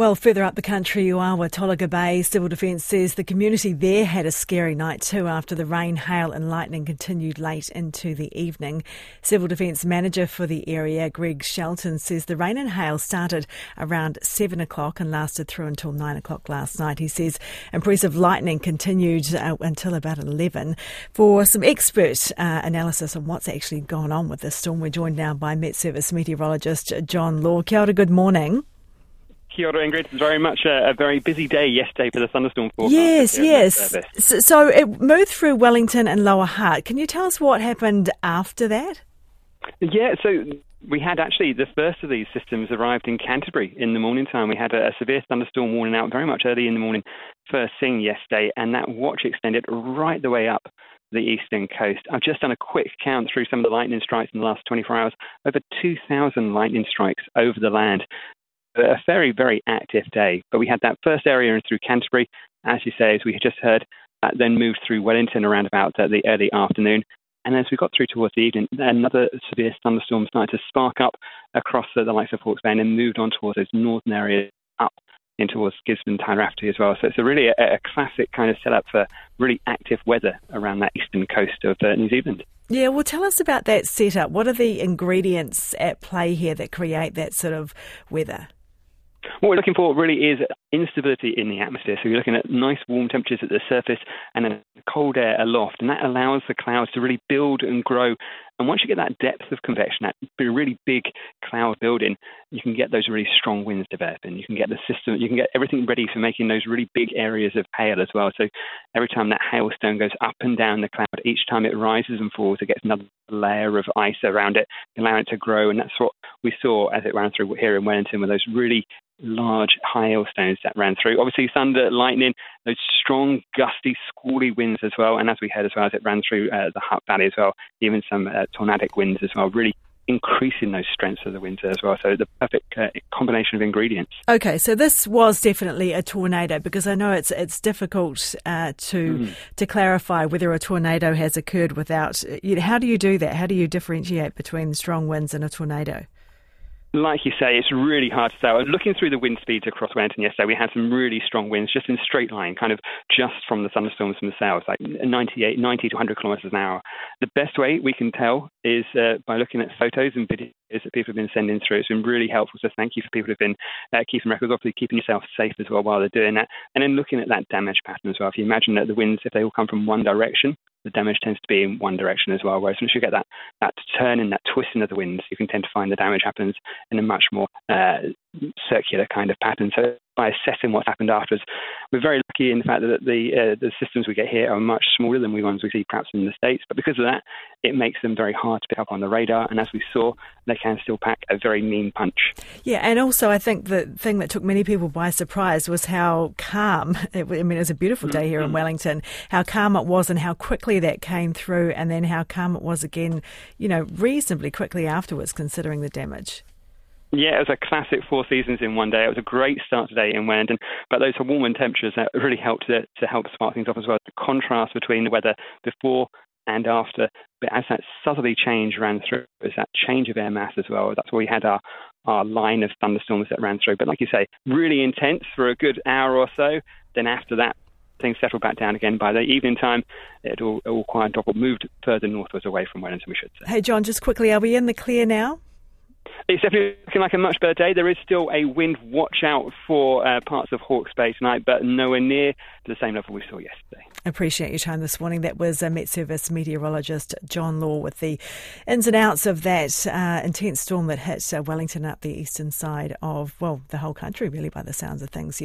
Well, further up the country, Uawa, Tolaga Bay, Civil Defence says the community there had a scary night too after the rain, hail, and lightning continued late into the evening. Civil Defence Manager for the area, Greg Shelton, says the rain and hail started around 7 o'clock and lasted through until 9 o'clock last night. He says impressive lightning continued uh, until about 11. For some expert uh, analysis on what's actually gone on with this storm, we're joined now by Met Service meteorologist John Law. Kia ora, good morning. Kia ora, Ingrid. It's very much a, a, very busy day yesterday for the thunderstorm forecast. Yes, yes. So, so, it moved through Wellington and Lower Hutt. Can you tell us what happened after that? Yeah, so we had actually the first of these systems arrived in Canterbury in the morning time. We had a, a severe thunderstorm warning out very much early in the morning, first thing yesterday, and that watch extended right the way up the eastern coast. I've just done a quick count through some of the lightning strikes in the last 24 hours. Over 2,000 lightning strikes over the land a very, very active day. But we had that first area in through Canterbury, as you say, as we just heard, then moved through Wellington around about uh, the early afternoon. And as we got through towards the evening, another severe thunderstorm started to spark up across the, the likes of Hawke's Bay and moved on towards those northern areas up in towards Gisborne, Tairāwhiti as well. So it's a really a, a, classic kind of setup for really active weather around that eastern coast of uh, New Zealand. Yeah, well, tell us about that setup. What are the ingredients at play here that create that sort of weather? What we're looking for really is instability in the atmosphere. So you're looking at nice warm temperatures at the surface and then cold air aloft, and that allows the clouds to really build and grow. And once you get that depth of convection, that really big cloud building, you can get those really strong winds developing. You can get the system, you can get everything ready for making those really big areas of hail as well. So every time that hailstone goes up and down the cloud, each time it rises and falls, it gets another layer of ice around it, allowing it to grow. And that's what we saw as it ran through here in Wellington with those really large hailstones that ran through. Obviously, thunder, lightning, those strong, gusty, squally winds as well. And as we heard as well as it ran through uh, the Hutt Valley as well, even some uh, tornadic winds as well, really increasing those strengths of the winds as well. So the perfect uh, combination of ingredients. Okay, so this was definitely a tornado because I know it's it's difficult uh, to mm. to clarify whether a tornado has occurred without. You know, how do you do that? How do you differentiate between strong winds and a tornado? Like you say, it's really hard to was looking through the wind speeds across Wellington yesterday. We had some really strong winds just in straight line, kind of just from the thunderstorms from the south, like 98, 90 to 100 kilometres an hour. The best way we can tell is uh, by looking at photos and videos that people have been sending through. It's been really helpful. So thank you for people who've been uh, keeping records, obviously keeping yourself safe as well while they're doing that. And then looking at that damage pattern as well. If you imagine that the winds, if they all come from one direction, the damage tends to be in one direction as well. Whereas once you get that that turning, that twisting of the winds, you can tend to find the damage happens in a much more uh, circular kind of pattern. So by assessing what's happened afterwards, we're very lucky in the fact that the uh, the systems we get here are much smaller than the ones we see perhaps in the states. But because of that, it makes them very hard to pick up on the radar. And as we saw, they can still pack a very mean punch. Yeah, and also I think the thing that took many people by surprise was how calm. It, I mean, it was a beautiful day here mm-hmm. in Wellington. How calm it was, and how quickly that came through, and then how calm it was again. You know, reasonably quickly afterwards, considering the damage. Yeah, it was a classic four seasons in one day. It was a great start today in Wellington, but those warmer temperatures that really helped to, to help spark things off as well. The contrast between the weather before and after, but as that southerly change ran through, was that change of air mass as well. That's where we had our, our line of thunderstorms that ran through. But like you say, really intense for a good hour or so. Then after that, things settled back down again. By the evening time, it all, all quiet drop, moved further northwards away from Wellington, we should say. Hey, John, just quickly, are we in the clear now? It's definitely looking like a much better day. There is still a wind watch out for uh, parts of Hawke's Bay tonight, but nowhere near the same level we saw yesterday. Appreciate your time this morning. That was uh, Met Service meteorologist John Law with the ins and outs of that uh, intense storm that hit uh, Wellington up the eastern side of, well, the whole country, really, by the sounds of things.